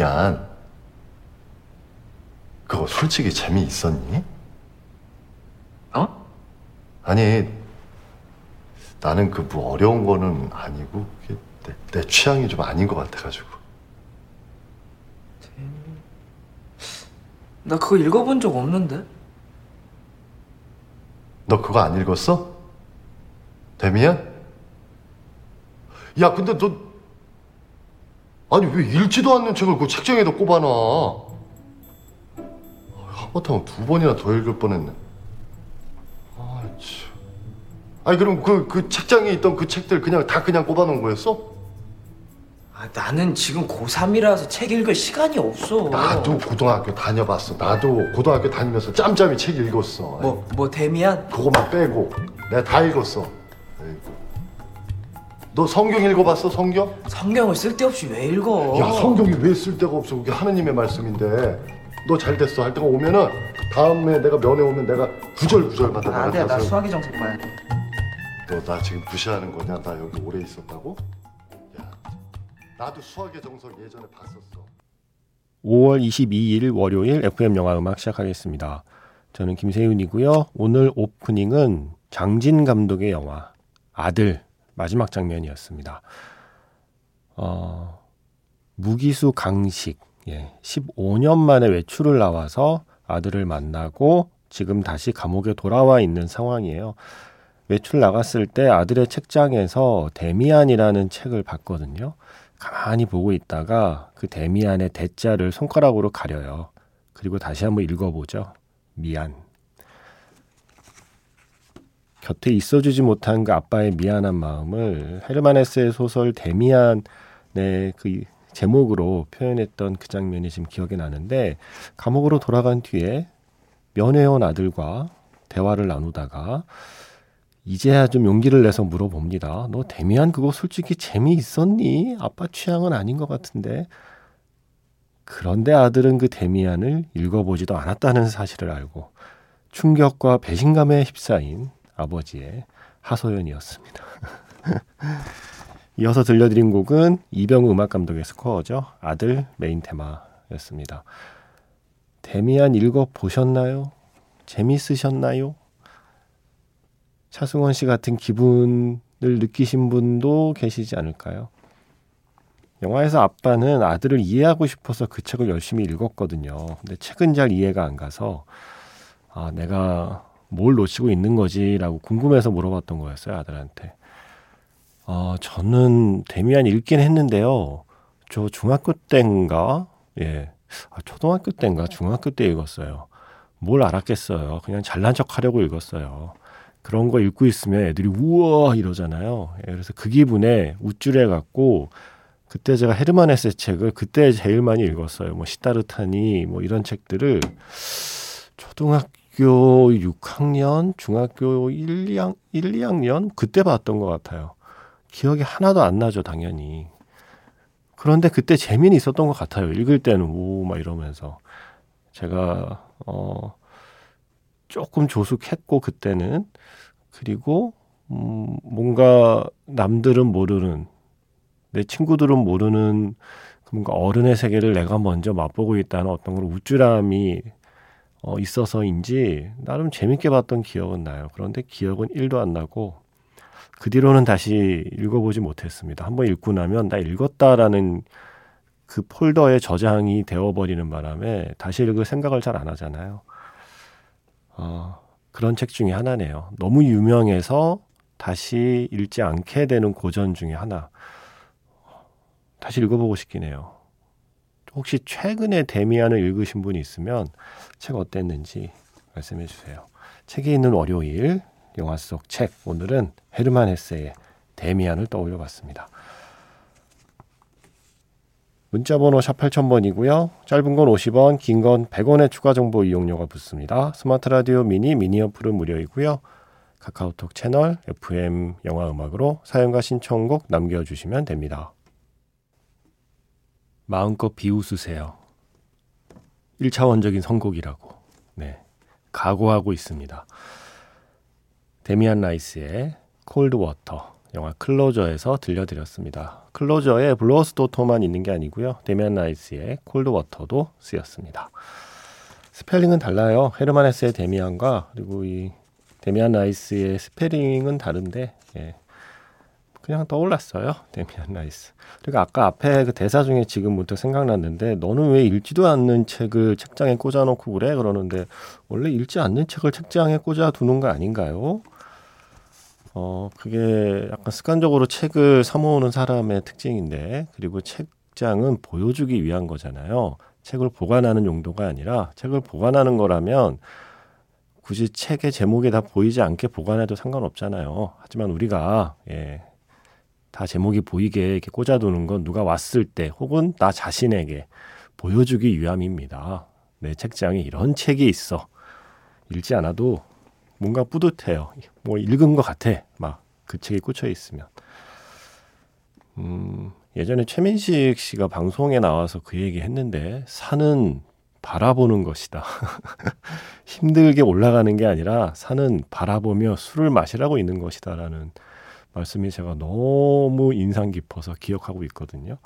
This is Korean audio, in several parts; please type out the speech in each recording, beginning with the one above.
그 데미안 그거 솔직히 재미있었니? 어? 아니 나는 그 뭐 어려운 거는 아니고 내, 내 취향이 좀 아닌 것 같아가지고 나 그거 읽어본 적 없는데? 너 그거 안 읽었어? 데미안? 야 근데 너 아니 왜 읽지도 않는 책을 그 책장에다 꼽아놔 하마터면 두 번이나 더 읽을 뻔했네 아 참. 아니 그럼 그, 그 책장에 있던 그 책들 그냥 다 그냥 꼽아놓은 거였어? 아, 나는 지금 고3이라서 책 읽을 시간이 없어. 나도 고등학교 다녀봤어 나도 고등학교 다니면서 짬짬이 책 읽었어 뭐, 뭐, 데미안? 그것만 빼고 내가 다 읽었어. 너 성경 읽어봤어 성경? 성경을 쓸데없이 왜 읽어? 야 성경이 왜 쓸데가 없어 그게 하느님의 말씀인데 너 잘 됐어 할 때가 오면은 다음에 내가 면회 오면 내가 구절구절마다 아, 안 돼. 내가 나다 수학의 정석 봐야 돼. 너나 지금 무시하는 거냐 나 여기 오래 있었다고? 야 나도 수학의 정석 예전에 봤었어 5월 22일 월요일 FM 영화 음악 시작하겠습니다. 저는 김세윤이고요. 오늘 오프닝은 장진 감독의 영화 아들 마지막 장면이었습니다. 어, 무기수 강식 예, 15년 만에 외출을 나와서 아들을 만나고 지금 다시 감옥에 돌아와 있는 상황이에요. 외출 나갔을 때 아들의 책장에서 데미안이라는 책을 봤거든요. 가만히 보고 있다가 그 데미안의 대자를 손가락으로 가려요. 그리고 다시 한번 읽어보죠. 미안. 곁에 있어주지 못한 그 아빠의 미안한 마음을 헤르만 헤스의 소설 데미안의 그 제목으로 표현했던 그 장면이 지금 기억이 나는데 감옥으로 돌아간 뒤에 면회온 아들과 대화를 나누다가 이제야 좀 용기를 내서 물어봅니다. 너 데미안 그거 솔직히 재미있었니? 아빠 취향은 아닌 것 같은데. 그런데 아들은 그 데미안을 읽어보지도 않았다는 사실을 알고 충격과 배신감에 휩싸인 아버지의 하소연이었습니다. 이어서 들려드린 곡은 이병우 음악 감독의 스코어죠. 아들 메인 테마였습니다. 데미안 읽어 보셨나요? 재밌으셨나요? 차승원 씨 같은 기분을 느끼신 분도 계시지 않을까요? 영화에서 아빠는 아들을 이해하고 싶어서 그 책을 열심히 읽었거든요. 근데 책은 잘 이해가 안 가서 아, 내가 뭘 놓치고 있는 거지라고 궁금해서 물어봤던 거였어요, 아들한테. 어, 저는 데미안 읽긴 했는데요. 저 중학교 때인가? 예. 아, 초등학교 때인가? 중학교 때 읽었어요. 뭘 알았겠어요. 그냥 잘난 척 하려고 읽었어요. 그런 거 읽고 있으면 애들이 우와 이러잖아요. 예, 그래서 그 기분에 우쭐해 갖고 그때 제가 헤르만 헤세 책을 그때 제일 많이 읽었어요. 뭐 시타르타니 뭐 이런 책들을 초등학교 6학년, 중학교 1, 2학, 1, 2학년 그때 봤던 것 같아요. 기억이 하나도 안 나죠, 당연히. 그런데 그때 재미는 있었던 것 같아요. 읽을 때는 오 막 이러면서 제가 어 조금 조숙했고 그때는 그리고 음 뭔가 남들은 모르는 내 친구들은 모르는 뭔가 어른의 세계를 내가 먼저 맛보고 있다는 어떤 그런 우쭐함이 어, 있어서인지 나름 재밌게 봤던 기억은 나요. 그런데 기억은 1도 안 나고 그 뒤로는 다시 읽어보지 못했습니다. 한번 읽고 나면 나 읽었다라는 그 폴더에 저장이 되어버리는 바람에 다시 읽을 생각을 잘 안 하잖아요. 어, 그런 책 중에 하나네요. 너무 유명해서 다시 읽지 않게 되는 고전 중에 하나. 다시 읽어보고 싶긴 해요. 혹시 최근에 데미안을 읽으신 분이 있으면 책 어땠는지 말씀해 주세요. 책이 있는 월요일 영화 속 책 오늘은 헤르만 헤세의 데미안을 떠올려 봤습니다. 문자 번호 샵 8000번이고요. 짧은 건 50원, 긴 건 100원의 추가 정보 이용료가 붙습니다. 스마트 라디오 미니 미니 어플은 무료이고요. 카카오톡 채널 FM 영화 음악으로 사연과 신청곡 남겨 주시면 됩니다. 마음껏 비웃으세요. 1차원적인 선곡이라고. 네. 각오하고 있습니다. 데미안 라이스의 Cold Water 영화 Closer에서 들려드렸습니다. Closer에 Blower's Daughter만 있는 게 아니고요. 데미안 라이스의 Cold Water도 쓰였습니다. 스펠링은 달라요. 헤르만 헤세의 데미안과 그리고 이 데미안 라이스의 스펠링은 다른데 예. 그냥 떠올랐어요. 데미안 라이스. 그리고 아까 앞에 그 대사 중에 지금 문득 생각났는데 너는 왜 읽지도 않는 책을 책장에 꽂아놓고 그래? 그러는데 원래 읽지 않는 책을 책장에 꽂아두는 거 아닌가요? 어, 그게 약간 습관적으로 책을 사모으는 사람의 특징인데, 그리고 책장은 보여주기 위한 거잖아요. 책을 보관하는 용도가 아니라, 책을 보관하는 거라면, 굳이 책의 제목이 다 보이지 않게 보관해도 상관없잖아요. 하지만 우리가, 예, 다 제목이 보이게 이렇게 꽂아두는 건 누가 왔을 때, 혹은 나 자신에게 보여주기 위함입니다. 내 책장에 이런 책이 있어. 읽지 않아도 뭔가 뿌듯해요. 뭐 읽은 것 같아. 막 그 책이 꽂혀 있으면. 음, 예전에 최민식 씨가 방송에 나와서 그 얘기 했는데 산은 바라보는 것이다. 힘들게 올라가는 게 아니라 산은 바라보며 술을 마시라고 있는 것이다라는 말씀이 제가 너무 인상 깊어서 기억하고 있거든요.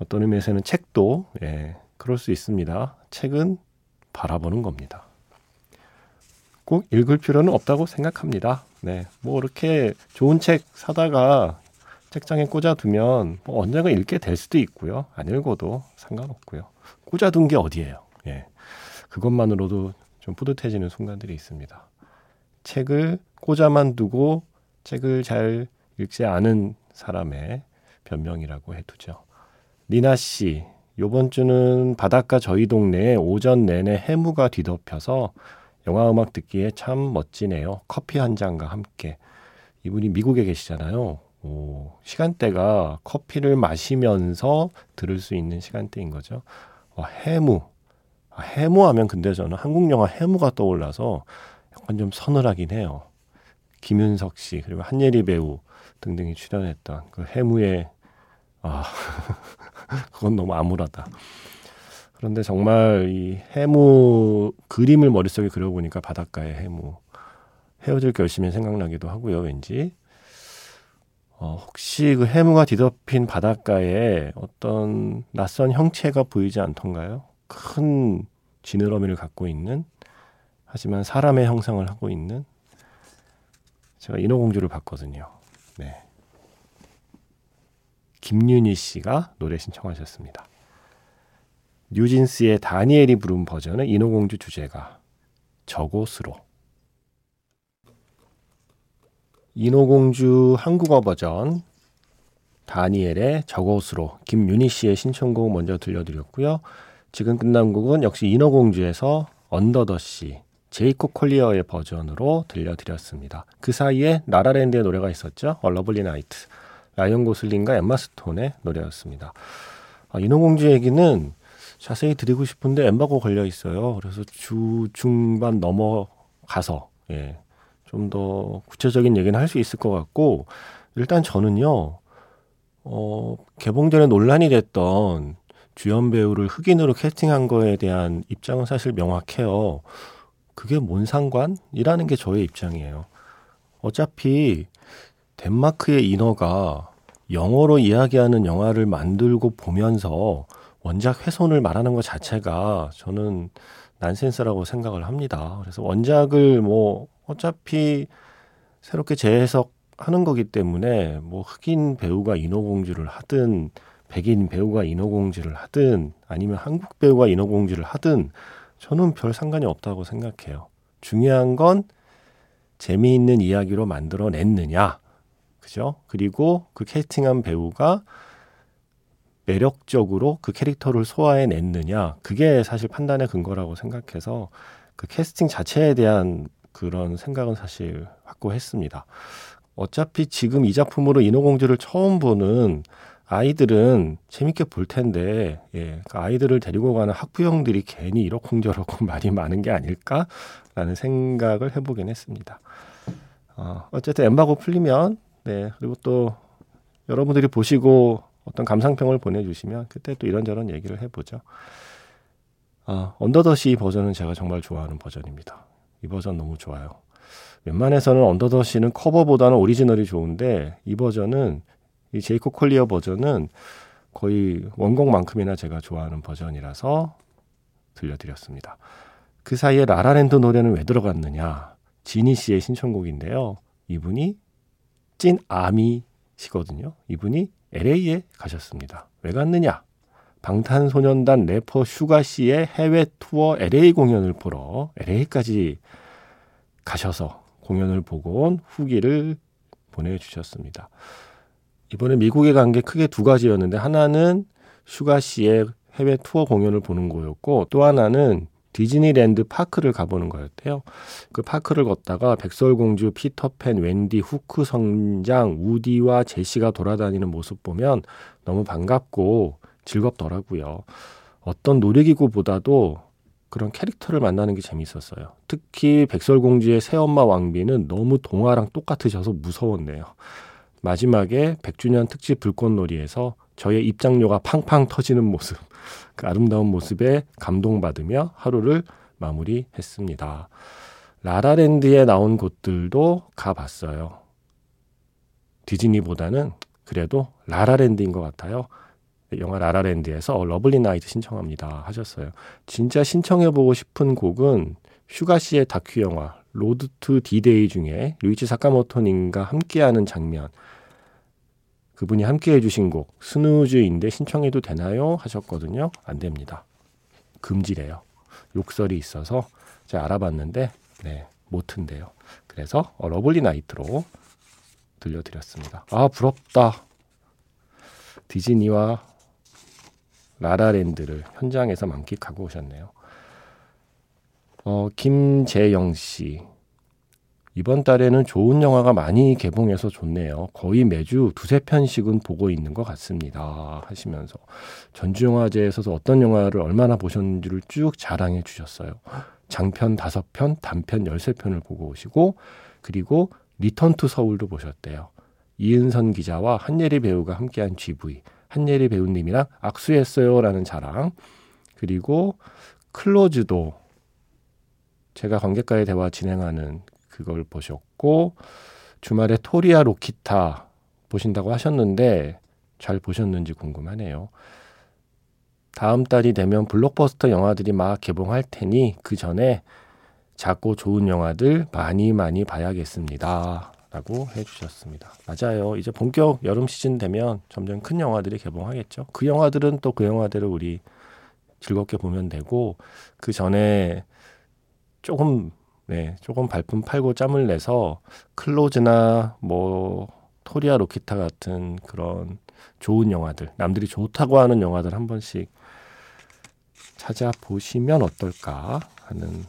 어떤 의미에서는 책도 예, 그럴 수 있습니다. 책은 바라보는 겁니다. 꼭 읽을 필요는 없다고 생각합니다. 네. 뭐 이렇게 좋은 책 사다가 책장에 꽂아두면 뭐 언젠가 읽게 될 수도 있고요. 안 읽어도 상관없고요. 꽂아둔 게 어디예요? 예. 그것만으로도 좀 뿌듯해지는 순간들이 있습니다. 책을 꽂아만 두고 책을 잘 읽지 않은 사람의 변명이라고 해두죠. 니나 씨, 요번 주는 바닷가 저희 동네에 오전 내내 해무가 뒤덮여서 영화 음악 듣기에 참 멋지네요. 커피 한 잔과 함께. 이분이 미국에 계시잖아요. 오, 시간대가 커피를 마시면서 들을 수 있는 시간대인 거죠. 와, 해무. 아, 해무 하면 근데 저는 한국 영화 해무가 떠올라서 약간 좀 서늘하긴 해요. 김윤석 씨, 그리고 한예리 배우 등등이 출연했던 그 해무의, 아, 그건 너무 암울하다. 그런데 정말 이 해무 그림을 머릿속에 그려보니까 바닷가의 해무 헤어질 결심이 생각나기도 하고요. 왠지 어, 혹시 그 해무가 뒤덮인 바닷가에 어떤 낯선 형체가 보이지 않던가요? 큰 지느러미를 갖고 있는 하지만 사람의 형상을 하고 있는 제가 인어공주를 봤거든요. 네. 김윤희 씨가 노래 신청하셨습니다. 뉴진스의 다니엘이 부른 버전은 인어공주 주제가 저곳으로 인어공주 한국어 버전 다니엘의 저곳으로 김윤희 씨의 신청곡 먼저 들려드렸고요. 지금 끝난 곡은 역시 인어공주에서 Under the Sea 제이콥 콜리어의 버전으로 들려드렸습니다. 그 사이에 라라랜드의 노래가 있었죠. A Lovely Night 라이언 고슬링과 엠마 스톤의 노래였습니다. 아, 인어공주 얘기는 자세히 드리고 싶은데 엠바고 걸려 있어요. 그래서 주 중반 넘어가서 예, 좀 더 구체적인 얘기는 할 수 있을 것 같고 일단 저는요. 어, 개봉 전에 논란이 됐던 주연 배우를 흑인으로 캐스팅한 거에 대한 입장은 사실 명확해요. 그게 뭔 상관이라는 게 저의 입장이에요. 어차피 덴마크의 인어가 영어로 이야기하는 영화를 만들고 보면서 원작 훼손을 말하는 것 자체가 저는 난센스라고 생각을 합니다. 그래서 원작을 뭐 어차피 새롭게 재해석하는 거기 때문에 뭐 흑인 배우가 인어공주를 하든 백인 배우가 인어공주를 하든 아니면 한국 배우가 인어공주를 하든 저는 별 상관이 없다고 생각해요. 중요한 건 재미있는 이야기로 만들어냈느냐. 그죠? 그리고 그 캐스팅한 배우가 매력적으로 그 캐릭터를 소화해냈느냐 그게 사실 판단의 근거라고 생각해서 그 캐스팅 자체에 대한 그런 생각은 사실 확고했습니다. 어차피 지금 이 작품으로 인어공주를 처음 보는 아이들은 재밌게 볼 텐데, 예, 그 아이들을 데리고 가는 학부형들이 괜히 이러쿵저러쿵 말이 많은 게 아닐까라는 생각을 해보긴 했습니다. 어, 어쨌든 엠바고 풀리면, 네, 그리고 또 여러분들이 보시고 어떤 감상평을 보내주시면 그때 또 이런저런 얘기를 해보죠. 아, Under the Sea 버전은 제가 정말 좋아하는 버전입니다. 이 버전 너무 좋아요. 웬만해서는 Under the Sea는 커버보다는 오리지널이 좋은데 이 버전은 이 제이콥 콜리어 버전은 거의 원곡만큼이나 제가 좋아하는 버전이라서 들려드렸습니다. 그 사이에 라라랜드 노래는 왜 들어갔느냐? 지니 씨의 신청곡인데요. 이분이 찐 아미시거든요. 이분이 LA에 가셨습니다. 왜 갔느냐? 방탄소년단 래퍼 슈가 씨의 해외 투어 LA 공연을 보러 LA까지 가셔서 공연을 보고 온 후기를 보내주셨습니다. 이번에 미국에 간 게 크게 두 가지였는데 하나는 슈가 씨의 해외 투어 공연을 보는 거였고 또 하나는 디즈니랜드 파크를 가보는 거였대요. 그 파크를 걷다가 백설공주, 피터팬, 웬디, 후크 선장, 우디와 제시가 돌아다니는 모습 보면 너무 반갑고 즐겁더라고요. 어떤 놀이기구보다도 그런 캐릭터를 만나는 게 재밌었어요. 특히 백설공주의 새엄마 왕비는 너무 동화랑 똑같으셔서 무서웠네요. 마지막에 100주년 특집 불꽃놀이에서 저의 입장료가 팡팡 터지는 모습, 그 아름다운 모습에 감동받으며 하루를 마무리했습니다. 라라랜드에 나온 곳들도 가봤어요. 디즈니보다는 그래도 라라랜드인 것 같아요. 영화 라라랜드에서 Lovely Night 신청합니다 하셨어요. 진짜 신청해보고 싶은 곡은 슈가 씨의 다큐 영화 Road to D-Day 중에 류이치 사카모토님과 함께하는 장면 그분이 함께 해주신 곡 Snooze인데 신청해도 되나요? 하셨거든요. 안 됩니다. 금지래요. 욕설이 있어서 제가 알아봤는데 네, 못 튼대요. 그래서 어, Lovely Night로 들려드렸습니다. 아 부럽다. 디즈니와 라라랜드를 현장에서 만끽하고 오셨네요. 어, 김재영 씨. 이번 달에는 좋은 영화가 많이 개봉해서 좋네요. 거의 매주 두세 편씩은 보고 있는 것 같습니다. 하시면서 전주영화제에서 어떤 영화를 얼마나 보셨는지를 쭉 자랑해 주셨어요. 장편 다섯 편, 단편 열세 편을 보고 오시고 그리고 Return to Seoul도 보셨대요. 이은선 기자와 한예리 배우가 함께한 GV. 한예리 배우님이랑 악수했어요라는 자랑. 그리고 클로즈도 제가 관객과의 대화 진행하는 그걸 보셨고 주말에 토리아 로키타 보신다고 하셨는데 잘 보셨는지 궁금하네요. 다음 달이 되면 블록버스터 영화들이 막 개봉할 테니 그 전에 작고 좋은 영화들 많이 많이 봐야겠습니다. 라고 해주셨습니다. 맞아요. 이제 본격 여름 시즌 되면 점점 큰 영화들이 개봉하겠죠. 그 영화들은 또 그 영화들을 우리 즐겁게 보면 되고 그 전에 조금 네 조금 발품 팔고 짬을 내서 클로즈나 뭐 토리아 로키타 같은 그런 좋은 영화들 남들이 좋다고 하는 영화들 한 번씩 찾아보시면 어떨까 하는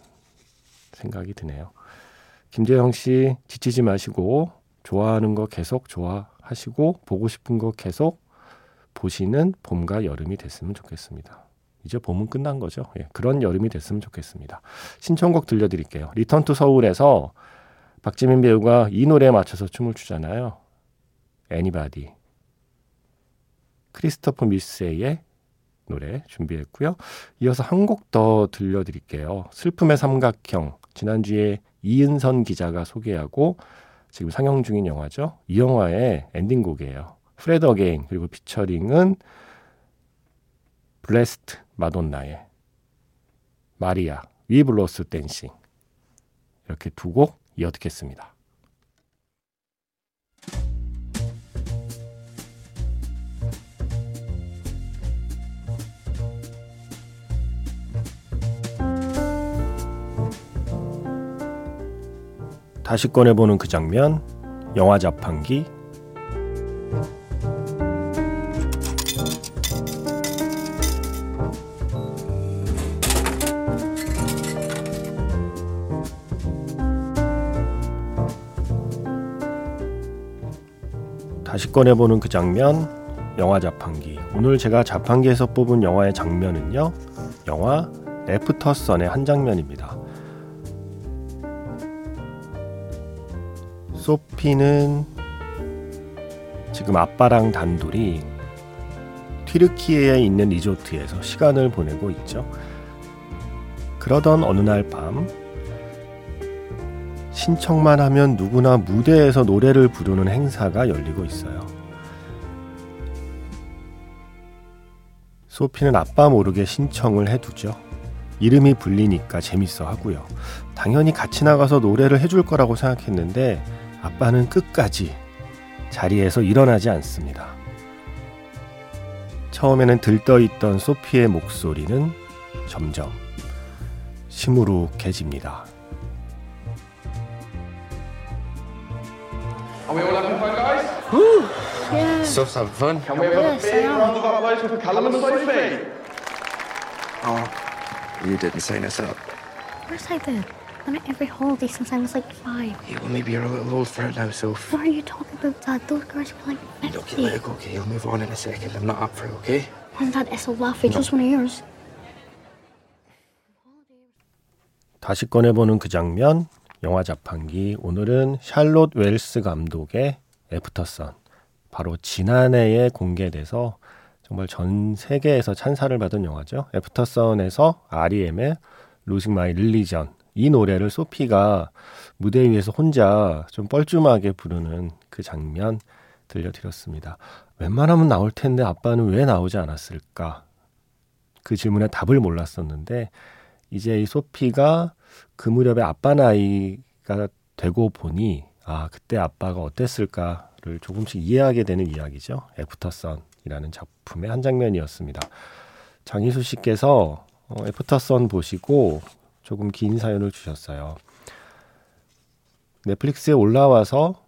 생각이 드네요. 김재영 씨 지치지 마시고 좋아하는 거 계속 좋아하시고 보고 싶은 거 계속 보시는 봄과 여름이 됐으면 좋겠습니다. 이제 봄은 끝난 거죠. 예, 그런 여름이 됐으면 좋겠습니다. 신청곡 들려드릴게요. Return to Seoul에서 박지민 배우가 이 노래에 맞춰서 춤을 추잖아요. Anybody. 크리스토프 뮈세의 노래 준비했고요. 이어서 한 곡 더 들려드릴게요. 슬픔의 삼각형. 지난주에 이은선 기자가 소개하고 지금 상영 중인 영화죠. 이 영화의 엔딩곡이에요. Fred again 그리고 피처링은 Blessed Madonna의 Marea We've Lost Dancing 이렇게 두 곡 이어 듣겠습니다. 다시 꺼내보는 그 장면, 영화 자판기. 꺼내보는 그 장면, 영화 자판기. 오늘 제가 자판기에서 뽑은 영화의 장면은요, 영화 애프터 선의 한 장면입니다. 소피는 지금 아빠랑 단둘이 튀르키예에 있는 리조트에서 시간을 보내고 있죠. 그러던 어느 날 밤 신청만 하면 누구나 무대에서 노래를 부르는 행사가 열리고 있어요. 소피는 아빠 모르게 신청을 해두죠. 이름이 불리니까 재밌어 하고요. 당연히 같이 나가서 노래를 해줄 거라고 생각했는데 아빠는 끝까지 자리에서 일어나지 않습니다. 처음에는 들떠있던 소피의 목소리는 점점 시무룩해집니다. Are we all having fun, guys? Yeah. Stuff's having fun. Can we have a Yes, big I am. round of applause for Callum and Sophie? Oh, you didn't sign us up. Of course I did. Done it every holiday since I was like five. Yeah, well, maybe you're a little old for it now, Soph. What are you talking about, Dad? Those girls were like Look, 50. you let it go, okay? I'll move on in a second. I'm not up for it, okay? And Dad, it's a laugh. It's just one of yours. 다시 꺼내보는 그 장면, 영화 자판기. 오늘은 샬롯 웰스 감독의 애프터선. 바로 지난해에 공개돼서 정말 전 세계에서 찬사를 받은 영화죠. 애프터선에서 REM의 Losing My Religion. 이 노래를 소피가 무대 위에서 혼자 좀 뻘쭘하게 부르는 그 장면 들려드렸습니다. 웬만하면 나올 텐데 아빠는 왜 나오지 않았을까? 그 질문에 답을 몰랐었는데 이제 이 소피가 그 무렵에 아빠 나이가 되고 보니 아 그때 아빠가 어땠을까를 조금씩 이해하게 되는 이야기죠. 애프터선이라는 작품의 한 장면이었습니다. 장희수 씨께서 어, 애프터선 보시고 조금 긴 사연을 주셨어요. 넷플릭스에 올라와서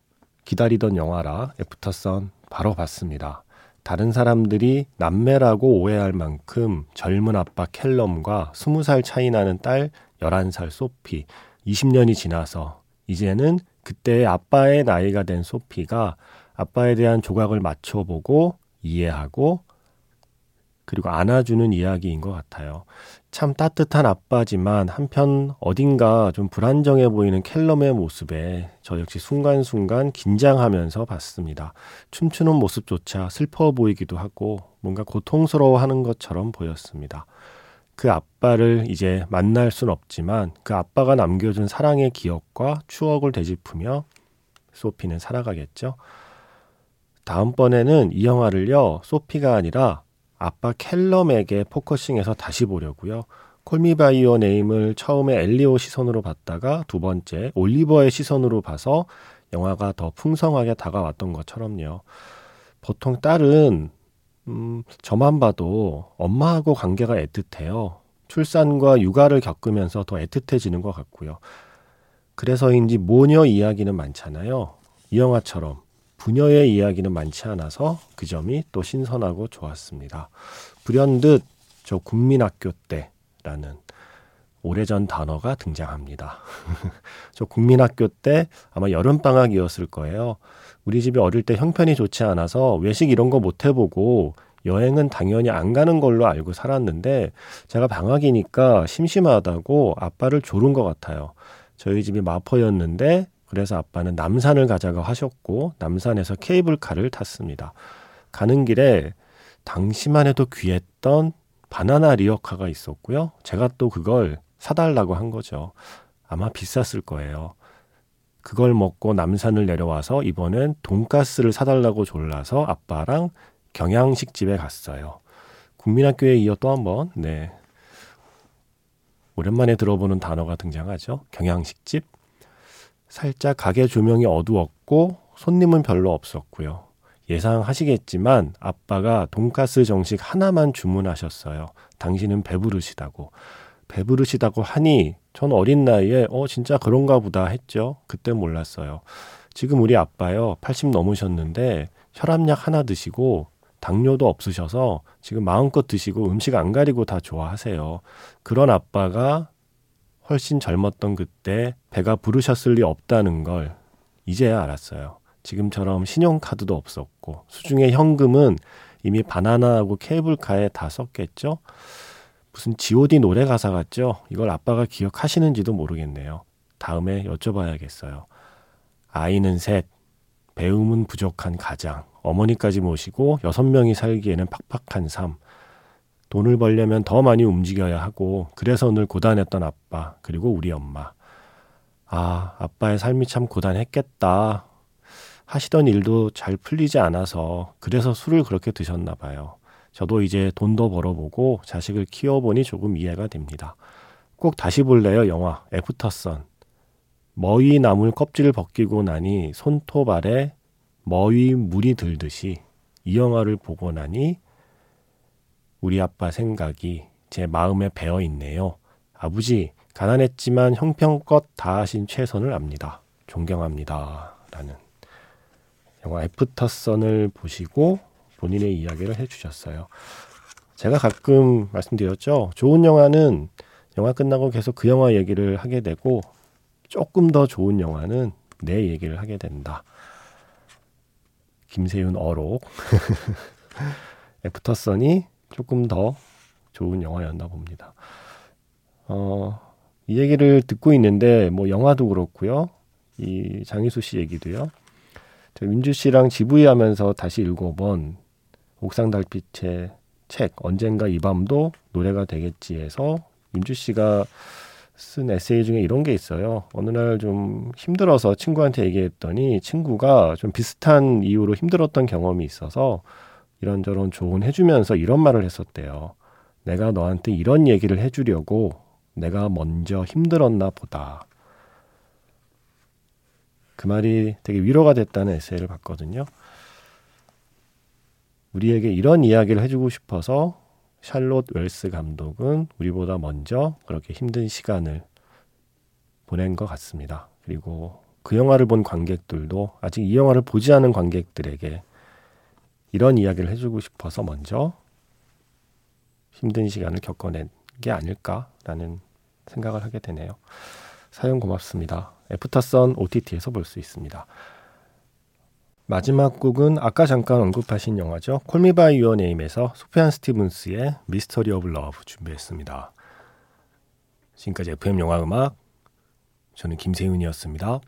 기다리던 영화라 애프터선 바로 봤습니다. 다른 사람들이 남매라고 오해할 만큼 젊은 아빠 캘럼과 20살 차이 나는 딸 11살 소피, 20년이 지나서 이제는 그때의 아빠의 나이가 된 소피가 아빠에 대한 조각을 맞춰보고 이해하고 그리고 안아주는 이야기인 것 같아요. 참 따뜻한 아빠지만 한편 어딘가 좀 불안정해 보이는 켈럼의 모습에 저 역시 순간순간 긴장하면서 봤습니다. 춤추는 모습조차 슬퍼 보이기도 하고 뭔가 고통스러워 하는 것처럼 보였습니다. 그 아빠를 이제 만날 순 없지만 그 아빠가 남겨준 사랑의 기억과 추억을 되짚으며 소피는 살아가겠죠. 다음번에는 이 영화를요, 소피가 아니라 아빠 켈럼에게 포커싱해서 다시 보려고요. 콜미바이 어 네임을 처음에 엘리오 시선으로 봤다가 두 번째 올리버의 시선으로 봐서 영화가 더 풍성하게 다가왔던 것처럼요. 보통 딸은 음, 저만 봐도 엄마하고 관계가 애틋해요. 출산과 육아를 겪으면서 더 애틋해지는 것 같고요. 그래서인지 모녀 이야기는 많잖아요. 이 영화처럼 부녀의 이야기는 많지 않아서 그 점이 또 신선하고 좋았습니다. 불현듯 저 국민학교 때라는 오래전 단어가 등장합니다. 저 국민학교 때 아마 여름방학이었을 거예요. 우리 집이 어릴 때 형편이 좋지 않아서 외식 이런 거 못 해보고 여행은 당연히 안 가는 걸로 알고 살았는데 제가 방학이니까 심심하다고 아빠를 조른 것 같아요. 저희 집이 마포였는데 그래서 아빠는 남산을 가자고 하셨고 남산에서 케이블카를 탔습니다. 가는 길에 당시만 해도 귀했던 바나나 리어카가 있었고요. 제가 또 그걸 사달라고 한 거죠. 아마 비쌌을 거예요. 그걸 먹고 남산을 내려와서 이번엔 돈가스를 사달라고 졸라서 아빠랑 경양식집에 갔어요. 국민학교에 이어 또 한 번, 네. 오랜만에 들어보는 단어가 등장하죠. 경양식집. 살짝 가게 조명이 어두웠고 손님은 별로 없었고요. 예상하시겠지만 아빠가 돈가스 정식 하나만 주문하셨어요. 당신은 배부르시다고. 배부르시다고 하니 전 어린 나이에 어 진짜 그런가 보다 했죠. 그때 몰랐어요. 지금 우리 아빠요. 80 넘으셨는데 혈압약 하나 드시고 당뇨도 없으셔서 지금 마음껏 드시고 음식 안 가리고 다 좋아하세요. 그런 아빠가 훨씬 젊었던 그때 배가 부르셨을 리 없다는 걸 이제야 알았어요. 지금처럼 신용카드도 없었고 수중에 현금은 이미 바나나하고 케이블카에 다 썼겠죠. 무슨 G.O.D 노래 가사 같죠? 이걸 아빠가 기억하시는지도 모르겠네요. 다음에 여쭤봐야겠어요. 아이는 셋, 배움은 부족한 가장, 어머니까지 모시고 여섯 명이 살기에는 팍팍한 삶. 돈을 벌려면 더 많이 움직여야 하고 그래서 늘 고단했던 아빠 그리고 우리 엄마. 아, 아빠의 삶이 참 고단했겠다. 하시던 일도 잘 풀리지 않아서 그래서 술을 그렇게 드셨나 봐요. 저도 이제 돈도 벌어보고 자식을 키워보니 조금 이해가 됩니다. 꼭 다시 볼래요, 영화 애프터선. 머위 나물 껍질을 벗기고 나니 손톱 아래 머위 물이 들듯이 이 영화를 보고 나니 우리 아빠 생각이 제 마음에 배어 있네요. 아버지, 가난했지만 형편껏 다하신 최선을 압니다. 존경합니다. 라는 영화 애프터선을 보시고 본인의 이야기를 해주셨어요. 제가 가끔 말씀드렸죠. 좋은 영화는 영화 끝나고 계속 그 영화 얘기를 하게 되고 조금 더 좋은 영화는 내 얘기를 하게 된다. 김세윤 어록 애프터선이 조금 더 좋은 영화였나 봅니다. 어, 이 얘기를 듣고 있는데 뭐 영화도 그렇고요. 이 장희수 씨 얘기도요. 저 윤주 씨랑 GV 하면서 다시 읽어본 옥상 달빛의 책 언젠가 이 밤도 노래가 되겠지 해서 윤주 씨가 쓴 에세이 중에 이런 게 있어요. 어느 날 좀 힘들어서 친구한테 얘기했더니 친구가 좀 비슷한 이유로 힘들었던 경험이 있어서 이런저런 조언해주면서 이런 말을 했었대요. 내가 너한테 이런 얘기를 해주려고 내가 먼저 힘들었나 보다. 그 말이 되게 위로가 됐다는 에세이를 봤거든요. 우리에게 이런 이야기를 해주고 싶어서 샬롯 웰스 감독은 우리보다 먼저 그렇게 힘든 시간을 보낸 것 같습니다. 그리고 그 영화를 본 관객들도 아직 이 영화를 보지 않은 관객들에게 이런 이야기를 해주고 싶어서 먼저 힘든 시간을 겪어낸 게 아닐까라는 생각을 하게 되네요. 사연 고맙습니다. 애프터선 OTT에서 볼 수 있습니다. 마지막 곡은 아까 잠깐 언급하신 영화죠. Call Me by Your Name에서 수프얀 스티븐스의 Mystery of Love 준비했습니다. 지금까지 FM 영화 음악 저는 김세윤이었습니다.